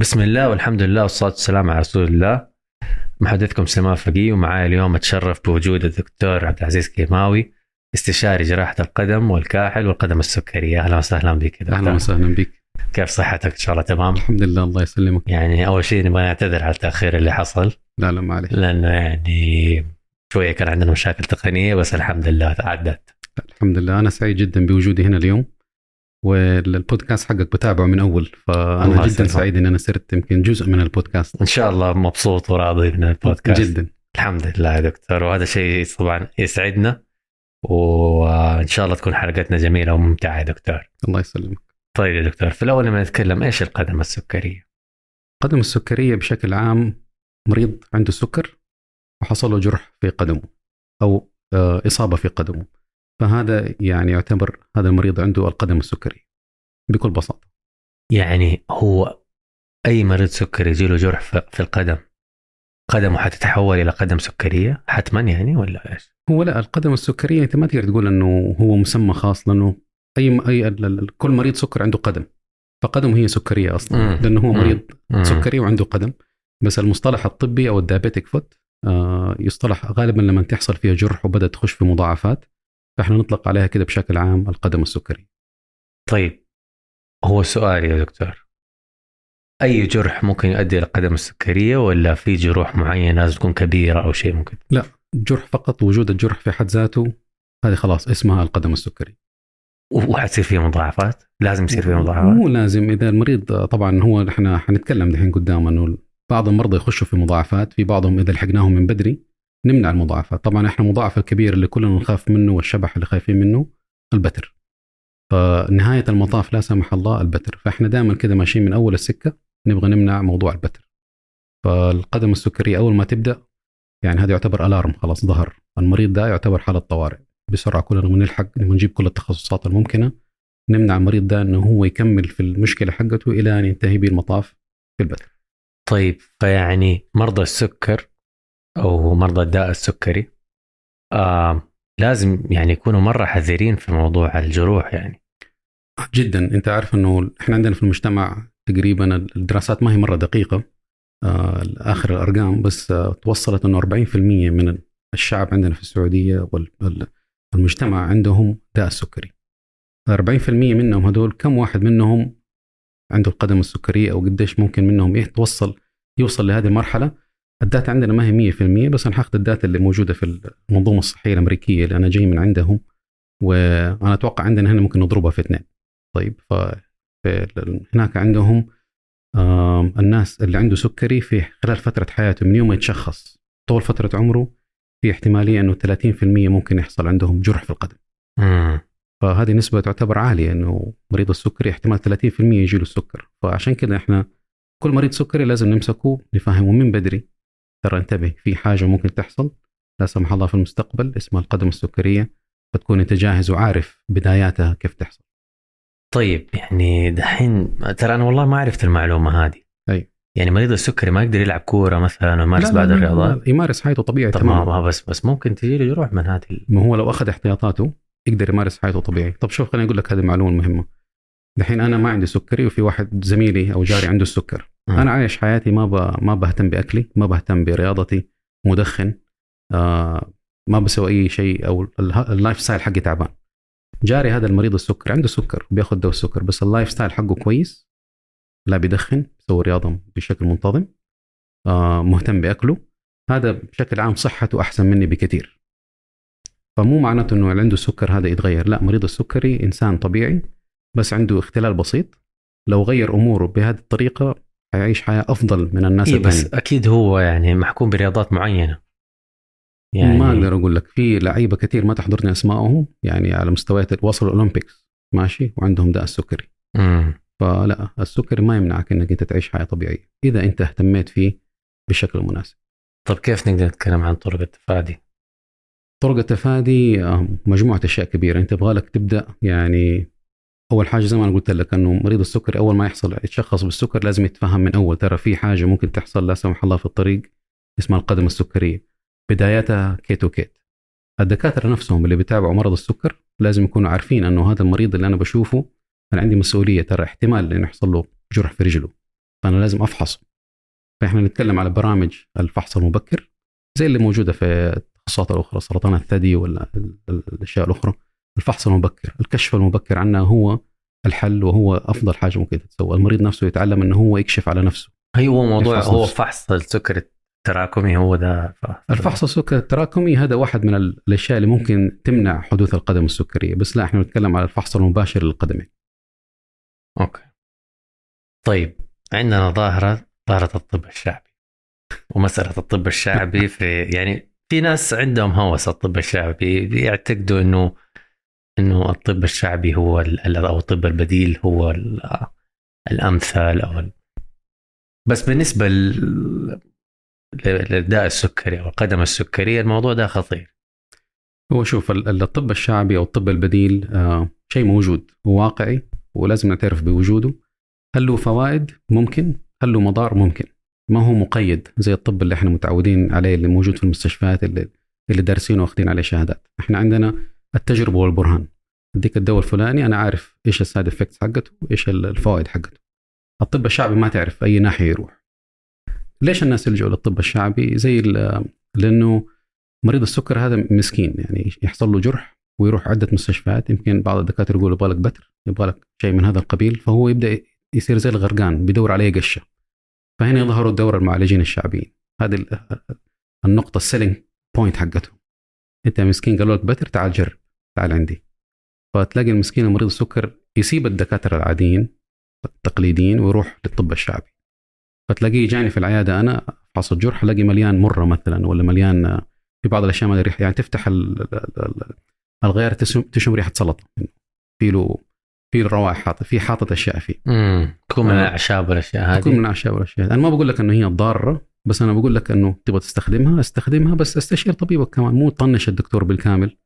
بسم الله والحمد لله والصلاة والسلام على رسول الله. محدثكم سماء فقي ومعاي اليوم أتشرف بوجود الدكتور عبد العزيز كيماوي استشاري جراحة القدم والكاحل والقدم السكرية. أهلا وسهلا بك دكتور. أهلا وسهلا بك. كيف صحتك؟ إن شاء الله تمام؟ الحمد لله الله يسلمك. يعني أول شيء نبغى نعتذر على التأخير اللي حصل. لا لا معلش لأنه يعني شوية كان عندنا مشاكل تقنية بس الحمد لله تعدت. الحمد لله أنا سعيد جدا بوجودي هنا اليوم. والبودكاست حقك بتابعه من أول فأنا جدا. سعيد إن أنا صرت يمكن جزء من البودكاست. إن شاء الله مبسوط وراضي من البودكاست. جدا. الحمد لله يا دكتور وهذا شيء طبعا يسعدنا وإن شاء الله تكون حلقتنا جميلة وممتعة يا دكتور. الله يسلمك. طيب يا دكتور في الأول لما نتكلم إيش القدم السكرية؟ قدم السكرية بشكل عام مريض عنده سكر وحصل له جرح في قدمه أو آه، إصابة في قدمه. فهذا يعني يعتبر هذا المريض عنده القدم السكري بكل بساطة يعني هو أي مريض سكري يجي له جرح في القدم قدمه حتتحول إلى قدم سكرية حتما يعني ولا إيش؟ هو لا القدم السكرية أنت ما تقدر تقول إنه هو مسمى خاص لأنه أي أي كل مريض سكر عنده قدم فقدمه هي سكرية أصلا مم. لأنه هو. مريض مم. سكري وعنده قدم بس المصطلح الطبي أو ال diabetic foot آه، يصطلح غالبا لما تحصل فيها جرح وبدأت تخش في مضاعفات فاحنا نطلق عليها كده بشكل عام القدم السكري طيب هو سؤال يا دكتور أي جرح ممكن يؤدي إلى القدم السكرية ولا في جروح معينة لازم تكون كبيرة أو شيء ممكن؟ جرح فقط وجود الجرح في حد ذاته هذه خلاص اسمها القدم السكري وحتصير فيه مضاعفات؟ لازم يصير فيه مضاعفات؟ مو لازم إذا المريض طبعا هو إحنا حنتكلم دحين قدام إنه بعض المرضى يخشوا في مضاعفات في بعضهم إذا لحقناهم من بدري نمنع المضاعفات طبعا إحنا المضاعف الكبير اللي كلنا نخاف منه والشبح اللي خايفين منه البتر. فنهاية المطاف لا سمح الله البتر. فإحنا دائما كده ماشيين من أول السكة نبغى نمنع موضوع البتر. فالقدم السكرية أول ما تبدأ يعني هذا يعتبر ألارم خلاص ظهر. المريض ده يعتبر حالة طوارئ بسرعة. كلنا نبغى نلحق نبغى نجيب كل التخصصات الممكنة. نمنع المريض ده إنه هو يكمل في المشكلة حقته إلى أن ينتهي به المطاف في البتر. طيب فيعني مرضى السكر أو مرضى الداء السكري. آه لازم يعني يكونوا مرة حذرين في موضوع الجروح يعني. جدا. أنت عارف إنه إحنا عندنا في المجتمع تقريبا الدراسات ما هي مرة دقيقة آه، اخر الأرقام بس آه، توصلت إنه 40% من الشعب عندنا في السعودية والمجتمع عندهم داء السكري 40% منهم هدول كم واحد منهم عنده القدم السكرية أو قديش ممكن منهم إيه توصل يوصل لهذه المرحلة؟ ال data عندنا ما هي 100% بس أنا حاخذ ال data اللي موجودة في المنظومة الصحية الأمريكية اللي أنا جاي من عندهم وأنا أتوقع عندنا هنا ممكن نضربها في اثنين. طيب ف هناك عندهم الناس اللي عنده سكري في خلال فترة حياته من يوم ما يتشخص طول فترة عمره في احتمالية إنه 30% ممكن يحصل عندهم جرح في القدم. فهذه نسبة تعتبر عالية إنه مريض السكري احتمال 30% يجي له السكر. فعشان كذا إحنا كل مريض سكري لازم نمسكه نفهمه من بدري ترى انتبه في حاجة ممكن تحصل لا سمح الله في المستقبل اسمها القدم السكرية فتكون أنت جاهز وعارف بداياتها كيف تحصل. طيب يعني دحين ترى أنا والله ما عرفت المعلومة هذه. أي. يعني مريض السكري ما يقدر يلعب كورة مثلا ويمارس بعض الرياضات؟ يمارس حياته طبيعي طب ما تمام ما بس بس ممكن تجي له جروح من هذه ما هو لو أخذ احتياطاته يقدر يمارس حياته طبيعي. طب شوف خليني أقول لك هذه المعلومة المهمة دحين أنا ما عندي سكري وفي واحد زميلي أو جاري عنده السكر. أنا عايش حياتي ما ب... ما بهتم بأكلي ما بهتم برياضتي مدخن آه ما بسوي أي شيء أو ال lifestyle حقي تعبان. جاري هذا المريض السكر عنده سكر بياخذ دواء السكر بس ال lifestyle حقه كويس لا بيدخن بيسوي رياضة بشكل منتظم آه مهتم بأكله. هذا بشكل عام صحته أحسن مني بكثير. فمو معناته إنه اللي عنده سكر هذا يتغير لا مريض السكري إنسان طبيعي بس عنده اختلال بسيط. لو غير أموره بهذه الطريقة حيعيش حياة أفضل من الناس إيه الثانيين بس أكيد هو يعني محكوم برياضات معينة. يعني ما أقدر أقول لك في لعيبة كثير ما تحضرني أسمائهم يعني على مستويات وصلوا ال Olympics ماشي؟ وعندهم داء السكري. مم. فلا السكري ما يمنعك إنك أنت تعيش حياة طبيعية إذا أنت اهتميت فيه بالشكل المناسب. طب كيف نقدر نتكلم عن طرق التفادي؟ طرق التفادي آه، مجموعة أشياء كبيرة. أنت يبغى لك تبدأ يعني أول حاجة زي ما أنا قلت لك إنه مريض السكر أول ما يحصل يتشخص بالسكر لازم يتفهم من أول. ترى في حاجة ممكن تحصل لا سمح الله في الطريق اسمها القدم السكرية. بدايتها كيتو كيت الدكاترة نفسهم اللي بيتابعوا مرض السكر لازم يكونوا عارفين إنه هذا المريض اللي أنا بشوفه أنا عندي مسؤولية ترى احتمال إنه يحصل له جرح في رجله. فأنا لازم أفحصه. فإحنا نتكلم على برامج الفحص المبكر زي اللي موجودة في التخصصات الأخرى سرطان الثدي ولا الأشياء الأخرى. الفحص المبكر الكشف المبكر عنها هو الحل وهو أفضل حاجة ممكن تتسوى. المريض نفسه يتعلم إنه هو يكشف على نفسه. هو موضوع هو فحص السكر التراكمي هو ده. الفحص السكر التراكمي هذا واحد من الأشياء اللي ممكن تمنع حدوث القدم السكرية. بس لا إحنا نتكلم على الفحص المباشر للقدمين. أوكي. طيب عندنا ظاهرة ظاهرة الطب الشعبي ومسألة الطب الشعبي في يعني في ناس عندهم هوس الطب الشعبي يعتقدوا إنه إنه الطب الشعبي هو أو الطب البديل هو الأمثل أو بس بالنسبة للداء السكري أو القدم السكريه الموضوع ده خطير. هو شوف الطب الشعبي أو الطب البديل آه شيء موجود وواقعي ولازم نعترف بوجوده. هل له فوائد ممكن هل له مضار ممكن. ما هو مقيد زي الطب اللي إحنا متعودين عليه اللي موجود في المستشفيات اللي اللي دارسينه واخذين عليه شهادات. إحنا عندنا التجربة والبرهان. أديك الدواء الفلاني أنا عارف إيش ال side effects حقته وإيش الفوائد حقته. الطب الشعبي ما تعرف أي ناحية يروح. ليش الناس يلجؤوا للطب الشعبي؟ زي لأنه مريض السكر هذا مسكين يعني يحصل له جرح ويروح عدة مستشفيات. يمكن بعض الدكاترة يقولوا يبغى لك بتر يبغى لك شيء من هذا القبيل فهو يبدأ يصير زي الغرقان بيدور عليه قشة. فهنا يظهروا الدور المعالجين الشعبيين. هذه النقطة ال selling point حقته. أنت مسكين قالوا لك بتر تعال جرب. تعال عندي. فتلاقي المسكين المريض السكر يسيب الدكاترة العاديين التقليديين ويروح للطب الشعبي. فتلاقيه جاني في العيادة أنا فحص الجرح ألاقي مليان مرة مثلا ولا مليان في بعض الأشياء ما ريحه يعني تفتح الغيار تشم ريحة سلطة. في له في روائح حاطط في حاطط أشياء فيه. امم تكون من الأعشاب والأشياء هذه. تكون من الأعشاب والأشياء أنا ما بقول لك إنه هي ضاره بس أنا بقول لك إنه تبغى تستخدمها استخدمها بس أستشير طبيبك كمان. مو تطنش الدكتور بالكامل.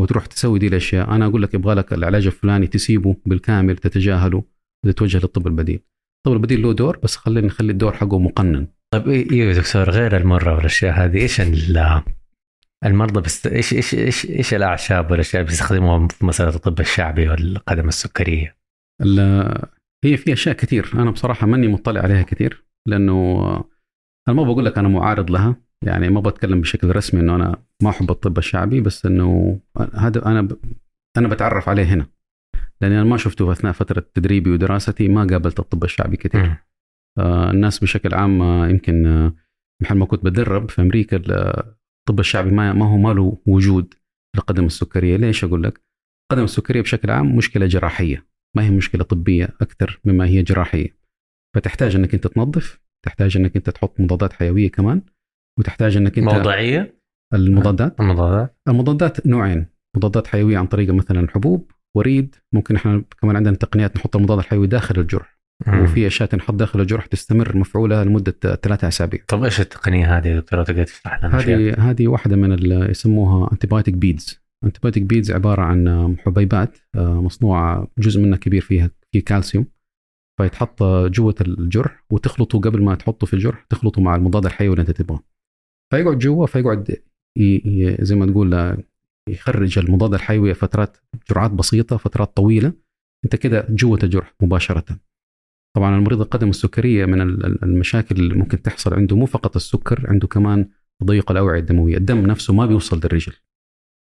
وتروح تسوي دي الأشياء. أنا أقول لك يبغى لك العلاج الفلاني تسيبه بالكامل تتجاهله وتتوجه للطب البديل. الطب البديل له دور بس خلينا نخلي الدور حقه مقنن. طيب أيوه دكتور غير المرة والأشياء هذه إيش المرضى بس إيش إيش إيش إيش الأعشاب والأشياء اللي بيستخدموها في مساله الطب الشعبي والقدم السكرية؟ هي في أشياء كثير. أنا بصراحة ماني مطلع عليها كثير لأنه أنا ما بقول لك أنا معارض لها يعني ما بتكلم بشكل رسمي إنه أنا ما أحب الطب الشعبي بس إنه هذا أنا ب... أنا بتعرف عليه هنا. لأني أنا ما شفته أثناء فترة تدريبي ودراستي ما قابلت الطب الشعبي كثير. آه الناس بشكل عام يمكن آه محل ما كنت بدرب في أمريكا الطب الشعبي ما ما هو ما له وجود القدم السكرية. ليش أقول لك؟ القدم السكرية بشكل عام مشكلة جراحية. ما هي مشكلة طبية أكثر مما هي جراحية. فتحتاج إنك أنت تنظف تحتاج انك انت تحط مضادات حيوية كمان وتحتاج انك انت موضعية المضادات المضادات المضادات نوعين مضادات حيوية عن طريق مثلا حبوب وريد ممكن إحنا كمان عندنا تقنيات نحط المضاد الحيوي داخل الجرح مم. وفي أشياء تنحط داخل الجرح تستمر مفعولها لمدة ثلاثة أسابيع. طب إيش التقنية هذه يا دكتور تقدر تشرح لنا هذه هذه واحدة من يسموها antibiotic beads. antibiotic beads عبارة عن حبيبات آه، مصنوعة جزء منها كبير فيها في كالسيوم فيتحط جوة الجرح وتخلطه قبل ما تحطه في الجرح تخلطه مع المضاد الحيوي اللي انت تبغاه. فيقعد جوا فيقعد زي ما تقول يخرج المضاد الحيوي فترات جرعات بسيطة فترات طويلة. انت كده جوة الجرح مباشرة. طبعا المريض القدم السكرية من المشاكل اللي ممكن تحصل عنده مو فقط السكر عنده كمان تضيق الأوعية الدموية. الدم نفسه ما بيوصل للرجل.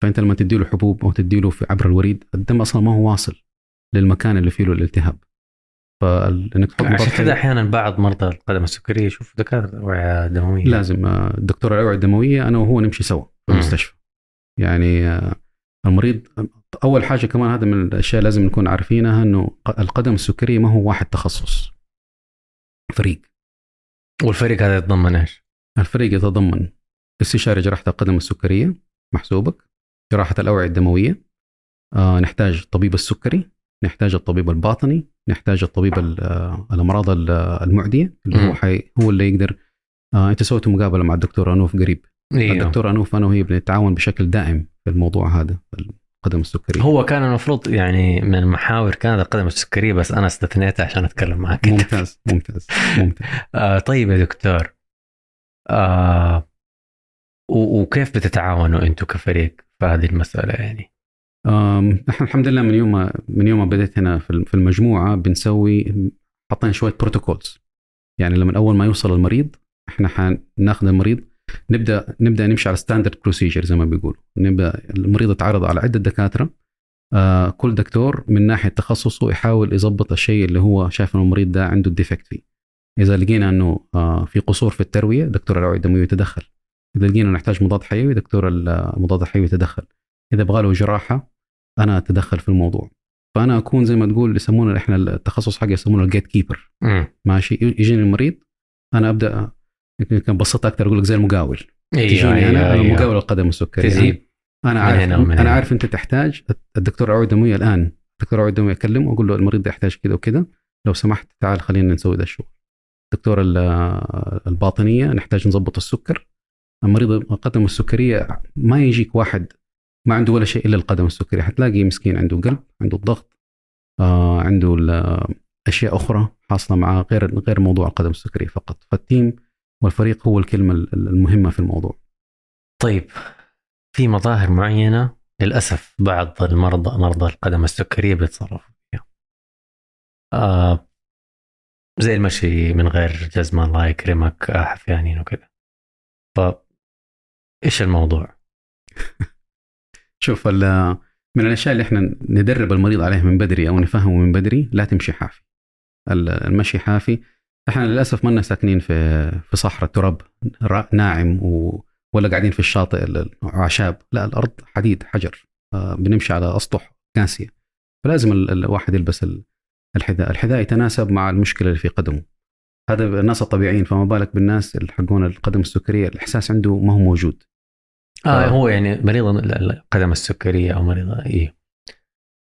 فأنت لما تديله حبوب أو تديله عبر الوريد الدم أصلا ما هو واصل للمكان اللي فيه الالتهاب. فانك تحط عشان كذا أحيانا بعض مرضى القدم السكرية يشوفوا دكاترة الاوعيه الدمويه لازم آه، دكتور الاوعيه الدمويه أنا وهو نمشي سوا في المستشفى. يعني آه، المريض أول حاجة كمان هذا من الأشياء لازم نكون عارفينها إنه القدم السكرية ما هو واحد تخصص. فريق. والفريق هذا يتضمن إيش؟ الفريق يتضمن استشاري جراحة القدم السكرية محسوبك جراحة الأوعية الدموية آه نحتاج طبيب السكري نحتاج الطبيب الباطني نحتاج الطبيب آه، الأمراض المعدية اللي هو حي هو اللي يقدر آه أنت سويت مقابلة مع الدكتور أنوف قريب. إيه. الدكتور أنوف أنا وهي بنتعاون بشكل دائم في الموضوع هذا القدم السكرية. هو كان المفروض يعني من المحاور كانت القدم السكرية بس أنا استثنيتها عشان أتكلم معك. ممتاز ممتاز ممتاز. آه طيب يا دكتور. آه وكيف بتتعاونوا أنتم كفريق في هذه المسألة يعني؟ نحن الحمد لله من يوم من يوم ما بديت هنا في المجموعة بنسوي حطينا شوية protocols يعني لما اول ما يوصل المريض إحنا حناخذ المريض نبدا نبدأ نمشي على standard procedure زي ما بيقولوا. نبدا المريض يتعرض على عدة دكاترة. آه كل دكتور من ناحية تخصصه يحاول يظبط الشيء اللي هو شايف إنه المريض ده عنده ال defect فيه. إذا لقينا إنه آه في قصور في التروية دكتور الاوعيه الدمويه يتدخل. إذا لقينا نحتاج مضاد حيوي دكتور المضاد الحيوي يتدخل. إذا يبغى له جراحه أنا أتدخل في الموضوع. فأنا أكون زي ما تقول يسمونه إحنا التخصص حقي يسمونه ال gatekeeper ماشي؟ يجيني المريض أنا أبدأ يمكن بسيط أكثر أقول لك زي المقاول. أيوة تجيني أنا أيوة أنا مقاول القدم السكري. تجيب أنا عارف أنا. عارف أنت تحتاج الدكتور الاوعيه الدمويه الآن. الدكتور الاوعيه الدمويه أكلمه وأقول له المريض ده يحتاج كذا وكذا لو سمحت تعال خلينا نسوي ده الشغل. دكتور ال- الباطنية نحتاج نظبط السكر. المريض القدم السكرية ما يجيك واحد ما عنده ولا شيء إلا القدم السكريه حتلاقي مسكين عنده قلب عنده الضغط آه عنده ال- أشياء أخرى حاصله معاه غير غير موضوع القدم السكريه فقط. فالتيم والفريق هو الكلمة المهمة في الموضوع. طيب في مظاهر معينة؟ للأسف بعض المرضى مرضى القدم السكرية بيتصرفوا فيها. آه زي المشي من غير جزمة الله يكرمك آه حفيانين وكذا. ف إيش الموضوع؟ شوف من الأشياء اللي إحنا ندرب المريض عليها من بدري أو نفهمه من بدري لا تمشي حافي. ال- المشي حافي. إحنا للأسف ما ساكنين في في صحراء تراب را- ناعم و ولا قاعدين في الشاطئ ال- أعشاب. لا الأرض حديد حجر. آه، بنمشي على أسطح قاسية. فلازم ال- الواحد يلبس ال- الحذاء. الحذاء يتناسب مع المشكلة اللي في قدمه. هذا الناس الطبيعيين فما بالك بالناس اللي حقون القدم السكرية الإحساس عنده ما هو موجود. آه آه. هو يعني مريض ال- القدم السكرية أو مريض إيه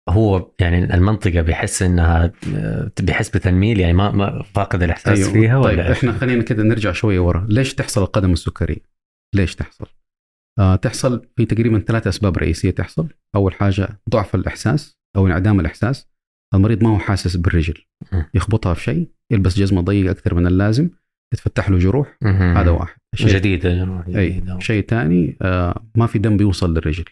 هو يعني المنطقة بيحس إنها آه، بيحس بتنميل يعني ما, ما فاقد الإحساس أيوه. فيها طيب ولا إيش؟ إحنا خلينا كده نرجع شوية ورا ليش تحصل القدم السكرية ليش تحصل آه تحصل في تقريبا ثلاث أسباب رئيسية تحصل أول حاجة ضعف الإحساس أو انعدام الإحساس المريض ما هو حاسس بالرجل. يخبطها في شيء يلبس جزمة ضيقة أكثر من اللازم تتفتح له جروح مهم. هذا واحد. الشيء جديده جروح جديده شيء ثاني آه ما في دم بيوصل للرجل.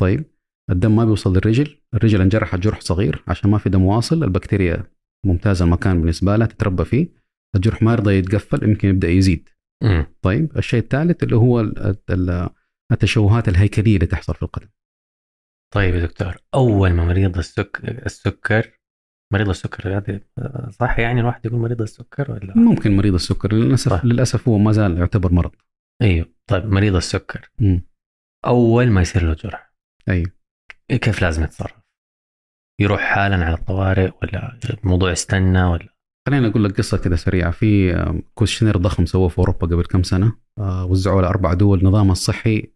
طيب الدم ما بيوصل للرجل الرجل انجرحت جرح صغير عشان ما في دم واصل البكتيريا ممتازة المكان بالنسبة لها تتربى فيه الجرح ما يرضى يتقفل يمكن يبدأ يزيد. مم. طيب الشيء الثالث اللي هو ال- ال- التشوهات الهيكلية اللي تحصل في القدم. طيب يا دكتور أول ما مريض السكر السكر مريض السكر هذا صح يعني الواحد يقول مريض السكر ولا؟ ممكن مريض السكر للاسف طيب. للأسف هو ما زال يعتبر مرض. أيوه. طيب مريض السكر. مم. أول ما يصير له جرح أيوه. كيف لازم يتصرف؟ يروح حالا على الطوارئ ولا الموضوع يستنى ولا؟ خليني أقول لك قصة كذا سريعة. في آه، كويشنير ضخم سووه في أوروبا قبل كم سنة آه، وزعوه على أربع دول. نظامها الصحي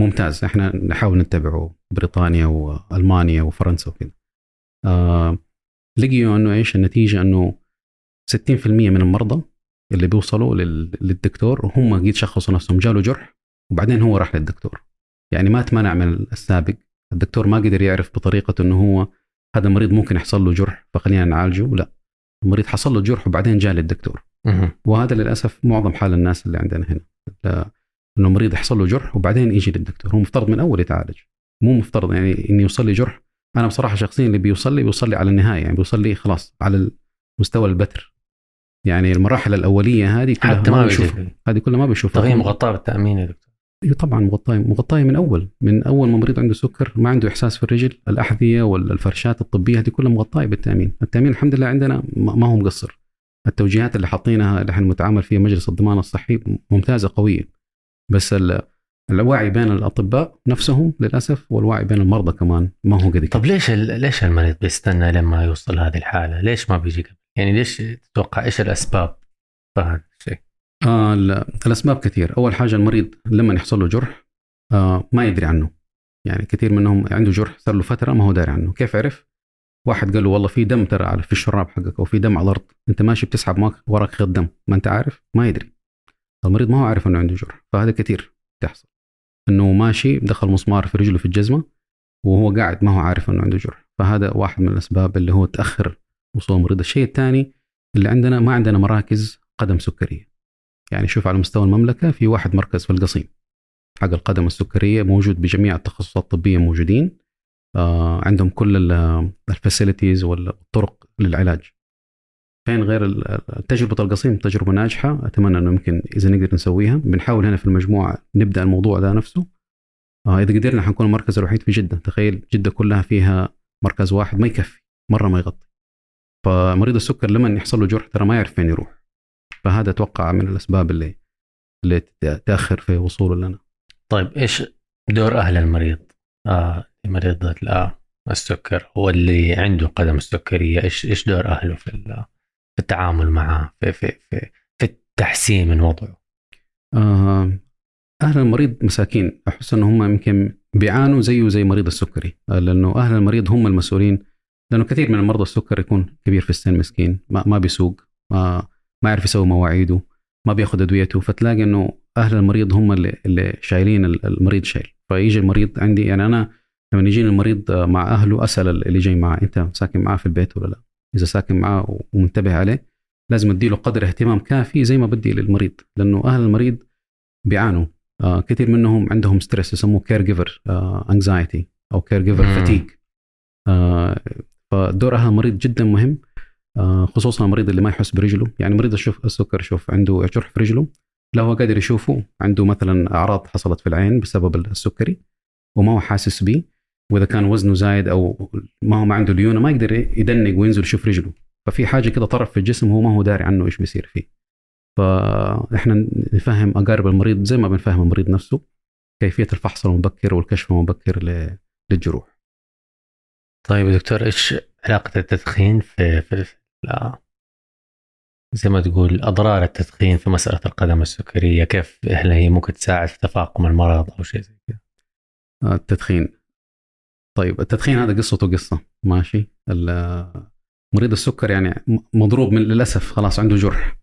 ممتاز. إحنا نحاول نتبعه بريطانيا وألمانيا وفرنسا وكذا. آه، لقيوا إنه إيش النتيجة؟ إنه 60% من المرضى اللي بيوصلوا لل- للدكتور هم قد شخصوا نفسهم جاله جرح وبعدين هو راح للدكتور. يعني ما تمنع من السابق. الدكتور ما قدر يعرف بطريقة إنه هو هذا المريض ممكن يحصل له جرح فخلينا نعالجه. لا المريض حصل له جرح وبعدين جاء للدكتور. وهذا للأسف معظم حال الناس اللي عندنا هنا. إنه مريض يحصل له جرح وبعدين يجي للدكتور. هو مفترض من أول يتعالج. مو مفترض يعني إنه يوصل لي جرح أنا بصراحة شخصيا اللي بيوصل لي بيوصل لي على النهاية يعني بيوصل لي خلاص على مستوى البتر. يعني المراحل الأولية هذه كلها حتى ما بيشوفها بيجي هذه كلها ما بيشوفها طيب مغطاة بالتأمين يا دكتور. أيوه طبعا مغطايه مغطايه من أول من أول ما مريض عنده سكر ما عنده إحساس في الرجل الأحذية والفرشات الطبية هذه كلها مغطايه بالتأمين. التأمين الحمد لله عندنا ما ما هو مقصر. التوجيهات اللي حاطينها اللي إحنا متعامل فيها مجلس الضمان الصحي ممتازة قوية. بس ال- الوعي بين الأطباء نفسهم للأسف والوعي بين المرضى كمان ما هو قد. طب ليش ليش المريض بيستنى لما يوصل هذه الحالة؟ ليش ما بيجي قبل؟ يعني ليش تتوقع إيش الأسباب في هذا الشيء؟ آه ال- الأسباب كثير أول حاجة المريض لما يحصل له جرح آه ما يدري عنه يعني كثير منهم عنده جرح صار له فترة ما هو داري عنه كيف عرف واحد قال له والله في دم ترى على في الشراب حقك أو في دم على الأرض أنت ماشي بتسحب معك وراك خيط دم ما أنت عارف ما يدري المريض ما هو عارف إنه عنده جرح فهذا كثير تحصل إنه ماشي دخل مسمار في رجله في الجزمة وهو قاعد ما هو عارف إنه عنده جرح. فهذا واحد من الأسباب اللي هو تأخر وصول المريض الشيء الثاني اللي عندنا ما عندنا مراكز قدم سكرية. يعني شوف على مستوى المملكة في واحد مركز في القصيم. حق القدم السكرية موجود بجميع التخصصات الطبية موجودين. آه عندهم كل الفاسيلتيز والطرق للعلاج. فين غير تجربه القصيم تجربة ناجحة. أتمنى إنه يمكن إذا نقدر نسويها. بنحاول هنا في المجموعة نبدأ الموضوع ده نفسه. آه إذا قدرنا حنكون المركز الوحيد في جدة. تخيل جدة كلها فيها مركز واحد ما يكفي. مرة ما يغطي. فمريض السكر لما يحصل له جرح ترى ما يعرف فين يروح. فهذا أتوقع من الأسباب اللي اللي تأخر في وصوله لنا. طيب إيش دور أهل المريض؟ آه مريض السكر. هو اللي عنده قدم السكريه إيش إيش دور أهله في في التعامل معه في في في, في التحسين من وضعه. آه أهل المريض مساكين. أحس ان هم يمكن بيعانوا زيه زي مريض السكري لأنه أهل المريض هم المسؤولين لأنه كثير من المرضى السكر يكون كبير في السن مسكين ما, ما بيسوق ما ما يعرف يسوي مواعيده ما بيأخذ أدويته فتلاقي إنه أهل المريض هم اللي, اللي شايلين المريض شايل. فيجي المريض عندي يعني أنا لما يجيني المريض مع أهله أسأل اللي جاي معاه أنت ساكن معاه في البيت ولا لا؟ إذا ساكن معاه ومنتبه عليه لازم اديله قدر اهتمام كافي زي ما بدي للمريض لأنه أهل المريض بيعانوا. آه كثير منهم عندهم stress يسموه caregiver anxiety أو caregiver fatigue فدور أهل المريض جدا مهم آه خصوصا المريض اللي ما يحس برجله. يعني مريض الشوف السكر شوف عنده جرح في رجله لا هو قادر يشوفه عنده مثلا أعراض حصلت في العين بسبب السكري وما هو حاسس به وإذا كان وزنه زايد أو ما هو ما عنده ليونه ما يقدر يدنق وينزل يشوف رجله. ففي حاجة كده طرف في الجسم هو ما هو داري عنه إيش بيصير فيه. فإحنا نفهم أقارب المريض زي ما بنفهم المريض نفسه كيفية الفحص المبكر والكشف المبكر للجروح. طيب يا دكتور إيش علاقة التدخين في, في لا. زي ما تقول أضرار التدخين في مسألة القدم السكرية كيف هل هي ممكن تساعد في تفاقم المرض أو شيء زي كذا؟ التدخين. طيب التدخين هذا قصته قصه ماشي؟ مريض السكر يعني مضروب من للأسف خلاص عنده جرح.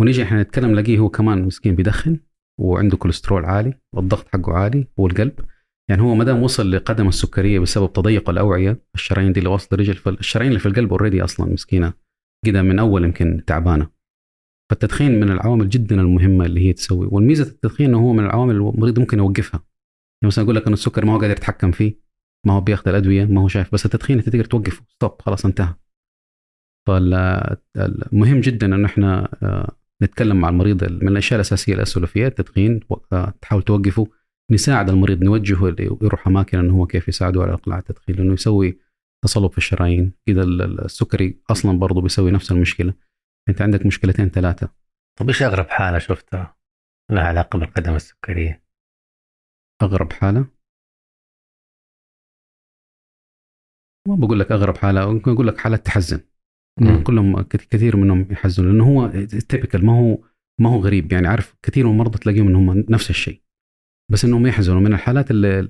ونيجي إحنا نتكلم نلاقيه هو كمان مسكين بيدخن وعنده كوليسترول عالي والضغط حقه عالي والقلب يعني هو ما دام وصل لقدم السكرية بسبب تضيق الأوعية الشرايين دي اللي واصلة الرجل فالشرايين اللي في القلب already أصلا مسكينة كده من أول يمكن تعبانة. فالتدخين من العوامل جدا المهمة اللي هي تسوي. والميزة التدخين إنه هو من العوامل المريض ممكن يوقفها. يعني مثلا يقول لك إنه السكر ما هو قادر يتحكم فيه ما هو بياخذ الأدوية ما هو شايف بس التدخين أنت تقدر توقفه. stop خلاص انتهى. فالمهم جدا إنه إحنا آه، نتكلم مع المريض من الأشياء الأساسية الاسئله فيها التدخين تحاول توقفه نساعد المريض نوجهه يروح أماكن إنه هو كيف يساعده على إقلاع التدخين لأنه يسوي تصلب في الشرايين. كذا السكري أصلا برضه بيسوي نفس المشكلة. أنت عندك مشكلتين ثلاثة. طب إيش أغرب حالة شفتها لها علاقة بالقدم السكرية؟ أغرب حالة؟ ما بقول لك أغرب حالة ممكن أقول لك حالات تحزن. مم. كلهم كثير منهم يحزنوا لأنه هو تيبكال ما هو ما هو غريب. يعني عارف كثير من المرضى تلاقيهم إنهم نفس الشيء. بس إنهم يحزنوا. من الحالات اللي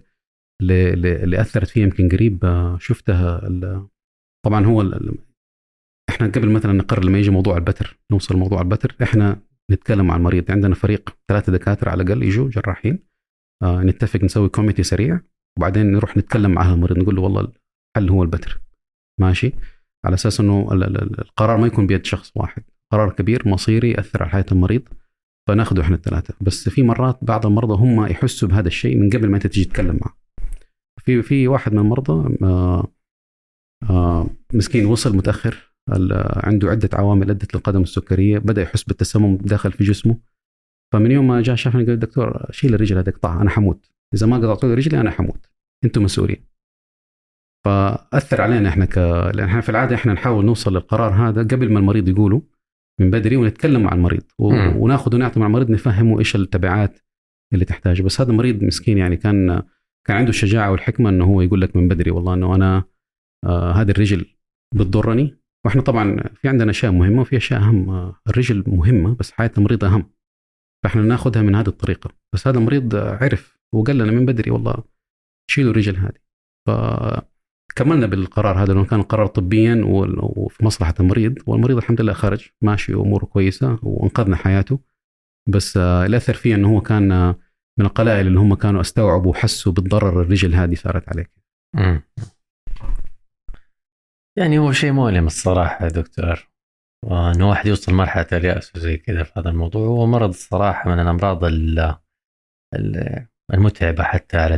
اللي, اللي أثرت فيها يمكن قريب آه، شفتها طبعا هو إحنا قبل مثلا نقرر لما يجي موضوع البتر نوصل لموضوع البتر إحنا نتكلم مع المريض. عندنا فريق ثلاثة دكاترة على الأقل يجوا جراحين. آه نتفق نسوي كوميتي سريع وبعدين نروح نتكلم مع المريض. نقول له والله الحل هو البتر. ماشي؟ على أساس إنه القرار ما يكون بيد شخص واحد. قرار كبير مصيري يأثر على حياة المريض فناخذه إحنا الثلاثة. بس في مرات بعض المرضى هم يحسوا بهذا الشيء من قبل ما أنت تجي تتكلم معه. في في واحد من المرضى آه آه مسكين وصل متأخر عنده عدة عوامل ادت للقدم السكرية بدأ يحس بالتسمم داخل في جسمه. فمن يوم ما جاء شافني قال دكتور شيل الرجل هذه اقطعها أنا حموت. إذا ما قطعتوا لي رجلي أنا حموت. أنتم مسؤولين. فأثر علينا إحنا ك لأن إحنا في العادة إحنا نحاول نوصل للقرار هذا قبل ما المريض يقوله من بدري ونتكلم مع المريض و... وناخذ ونعطي مع المريض نفهمه إيش التبعات اللي تحتاجه. بس هذا المريض مسكين يعني كان كان عنده الشجاعة والحكمة إنه هو يقول لك من بدري والله إنه أنا آه هذه الرجل بتضرني. وإحنا طبعا في عندنا أشياء مهمة وفي أشياء أهم. آه الرجل مهمة بس حياة المريض أهم. فإحنا ناخذها من هذه الطريقة. بس هذا المريض عرف وقال لنا من بدري والله شيلوا الرجل هذه. ف كملنا بالقرار هذا لأنه كان قرار طبيا وفي مصلحة المريض والمريض الحمد لله خرج ماشي وأموره كويسة وأنقذنا حياته. بس آه، الاثر فيه أنه هو كان آه، من القلائل اللي هم كانوا استوعبوا وحسوا بالضرر الرجل هذه صارت عليك. يعني هو شيء مؤلم الصراحة يا دكتور. انه واحد يوصل مرحلة اليأس وزي كذا في هذا الموضوع هو مرض الصراحة من الأمراض المتعبة حتى على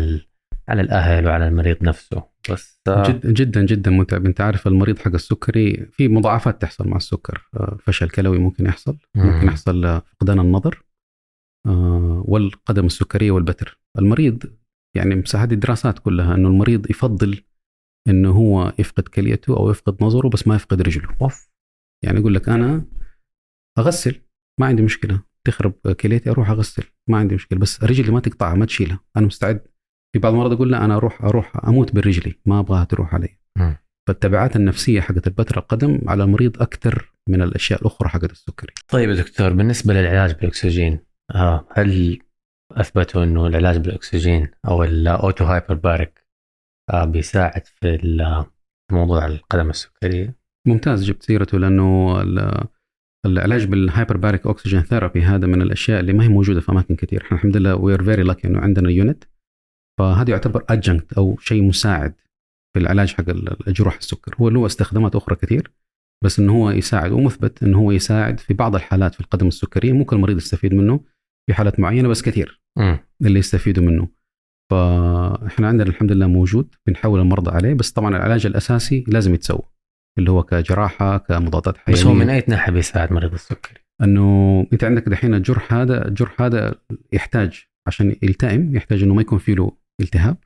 على الأهل وعلى المريض نفسه. بس آه، جدا جدا جدا متعب. أنت عارف المريض حق السكري في مضاعفات تحصل مع السكر. آه، فشل كلوي ممكن يحصل. ممكن مم. يحصل آه، فقدان النظر والقدم السكرية والبتر. المريض يعني هذه الدراسات كلها إنه المريض يفضل إنه هو يفقد كليته أو يفقد نظره بس ما يفقد رجله. أوف. يعني يقول لك أنا أغسل ما عندي مشكلة. تخرب كليتي أروح أغسل ما عندي مشكلة. بس رجلي ما تقطعها ما تشيلها. أنا مستعد. في بعض المرضى يقول لا أنا أروح أروح أموت برجلي ما أبغاها تروح علي. فالتبعات النفسية حقت البتر القدم على المريض أكثر من الأشياء الأخرى حقت السكري طيب يا دكتور بالنسبة للعلاج بالأكسجين آه هل أثبتوا إنه العلاج بالأكسجين أو ال O2 hyperbaric آه بيساعد في موضوع القدم السكرية؟ ممتاز جبت سيرته لأنه ال- العلاج بال hyperbaric oxygen therapy هذا من الأشياء اللي ما هي موجودة في أماكن كثير إحنا الحمد لله we are very lucky إنه عندنا unit فهذا يعتبر adjunct أو شيء مساعد في العلاج حق ال- الجروح السكر. هو له استخدامات أخرى كثير بس إنه هو يساعد ومثبت إنه هو يساعد في بعض الحالات في القدم السكرية. ممكن المريض يستفيد منه في حالات معينة بس كثير مم. اللي يستفيدوا منه. فإحنا عندنا الحمد لله موجود بنحول المرضى عليه بس طبعا العلاج الأساسي لازم يتسوى اللي هو كجراحة كمضادات حيوية. بس هو من أي ناحية بيساعد مريض السكري؟ إنه أنت عندك دحين الجرح هذا الجرح هذا يحتاج عشان يلتئم يحتاج إنه ما يكون فيه له التهاب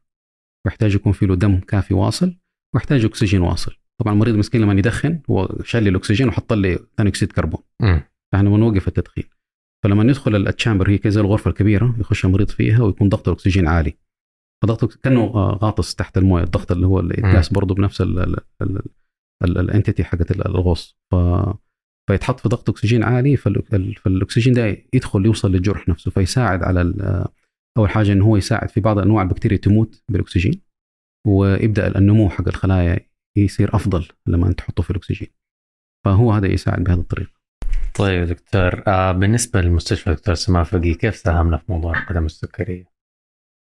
ويحتاج يكون فيه له دم كافي واصل ويحتاج أكسجين واصل. طبعا المريض مسكين لما يدخن هو شال الأكسجين وحط لي ثاني اكسيد كربون. فإحنا بنوقف التدخين. فلما يدخل ال chamber هي كذا زي الغرفة الكبيرة يخش المريض فيها ويكون ضغط الأكسجين عالي. فضغط كأنه آه، غاطس تحت الموية الضغط اللي هو اللي يتقاس برضه بنفس ال entity حقت ال- الغوص. ف فيتحط في ضغط أكسجين عالي فال- ال- فالأكسجين ده يدخل يوصل للجرح نفسه فيساعد على أول حاجة إنه هو يساعد في بعض أنواع البكتيريا تموت بالأكسجين ويبدأ النمو حق الخلايا يصير أفضل لما تحطه في الأكسجين. فهو هذا يساعد بهذه الطريقة. طيب دكتور آه بالنسبة للمستشفى دكتور سماح فقي كيف ساهمنا في موضوع القدم السكرية؟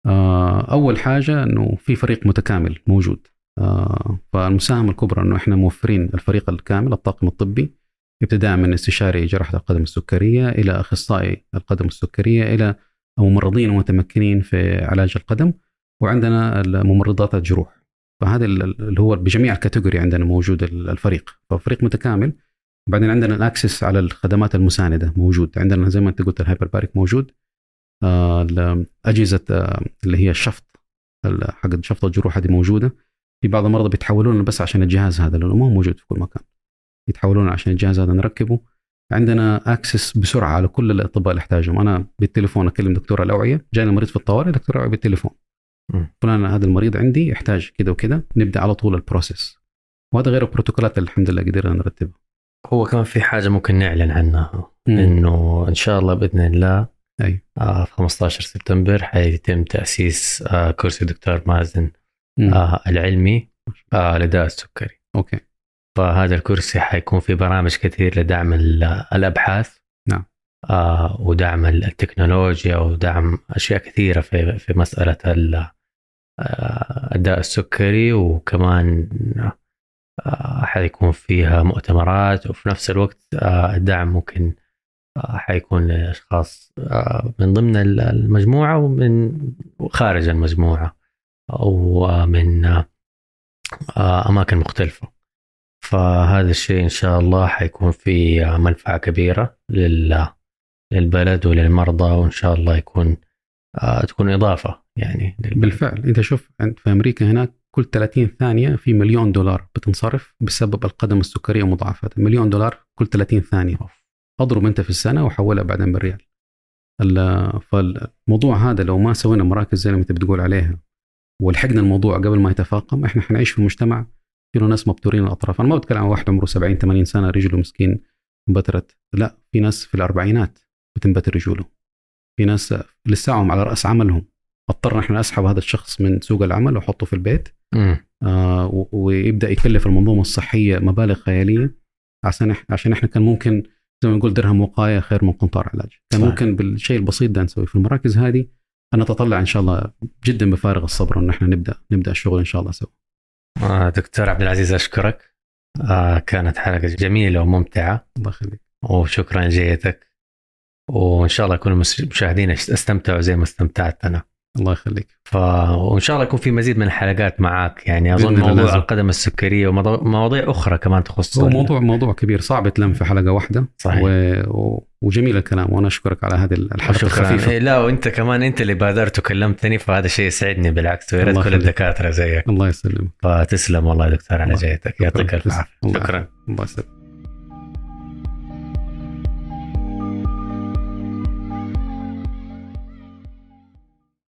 آه، أول حاجة إنه في فريق متكامل موجود. آه، فالمساهمه الكبرى إنه إحنا موفرين الفريق الكامل الطاقم الطبي ابتداء من استشاري جراحة القدم السكرية إلى أخصائي القدم السكرية إلى ممرضين ومتمكنين في علاج القدم وعندنا ممرضات الجروح. فهذا ال- اللي هو بجميع ال category عندنا موجود ال- الفريق. ففريق متكامل. وبعدين عندنا ال access على الخدمات المساندة موجود. عندنا زي ما أنت قلت ال hyperbaric موجود. آه، أجهزة آه، اللي هي الشفط ال- حق شفط الجروح هذه موجودة. في بعض المرضى بيتحولون بس عشان الجهاز هذا لأنه ما هو موجود في كل مكان. يتحولون عشان الجهاز هذا نركبه. عندنا access بسرعة على كل الأطباء اللي احتاجهم أنا بالتليفون أكلم دكتور الأوعية جاني المريض في الطوارئ دكتور الأوعية بالتليفون. فلان هذا المريض عندي يحتاج كذا وكذا نبدأ على طول ال process وهذا غير البروتوكولات اللي الحمد لله قدرنا نرتبها هو كمان في حاجة ممكن نعلن عنها مم. إنه إن شاء الله بإذن الله أي. آه في 15 سبتمبر حيتم تأسيس آه كرسي دكتور مازن مم. آه العلمي آه لداء السكري okay فهذا الكرسي حيكون في برامج كثير لدعم ال- الأبحاث نعم. آه ودعم التكنولوجيا ودعم أشياء كثيرة في في مسألة ال- آه، الداء السكري وكمان آه، حيكون فيها مؤتمرات وفي نفس الوقت آه، الدعم ممكن حيكون لأشخاص من ضمن ال- المجموعة ومن خارج المجموعة أو من آه، أماكن مختلفة فهذا الشيء إن شاء الله حيكون في منفعة كبيرة لل للبلد وللمرضى وإن شاء الله يكون آه، تكون إضافة يعني للبلد. بالفعل. إنت شوف في أمريكا هناك كل 30 ثانية في مليون دولار بتنصرف بسبب القدم السكرية ومضاعفاتها مليون دولار كل 30 ثانية. اضرب أنت في السنة وحولها بعدين بالريال. ال- فالموضوع هذا لو ما سوينا مراكز زي ما أنت بتقول عليها ولحقنا الموضوع قبل ما يتفاقم إحنا حنعيش في مجتمع فيه ناس مبتورين الأطراف. أنا ما بتكلم عن واحد عمره 70 80 سنة رجله مسكين انبترت. لا في ناس في الأربعينات بتنبتر رجوله. في ناس لساهم على رأس عملهم. اضطر إحنا نسحب هذا الشخص من سوق العمل واحطه في البيت. آه ويبدأ يكلف المنظومة الصحية مبالغ خيالية عشان إح- عشان إحنا كان ممكن زي ما نقول درهم وقاية خير من قنطار علاج. كان صحيح. ممكن بالشيء البسيط ده نسويه. في المراكز هذه أنا أتطلع إن شاء الله جدا بفارغ الصبر ان إحنا نبدأ نبدأ الشغل إن شاء الله سوا. دكتور عبد العزيز أشكرك. آه، كانت حلقة جميلة وممتعة. الله يخليك. وشكرا لجيتك وإن شاء الله يكون المشاهدين استمتعوا زي ما استمتعت أنا. الله يخليك. ف... وإن شاء الله يكون في مزيد من الحلقات معاك. يعني أظن موضوع لازم. القدم السكرية ومواضيع أخرى كمان تخص هو موضوع موضوع كبير صعب يتلم في حلقة واحدة. صحيح. و... و... وجميل الكلام وأنا أشكرك على هذه الحلقة شكرا. الخفيفة. إيه لا وأنت كمان أنت اللي بادرت وكلمتني فهذا شيء يسعدني بالعكس ويا ريت كل. الدكاترة زيك. الله يسلمك. فتسلم والله يا دكتور على جيتك يعطيك. الف عافية. شكرا. الله يسلمك.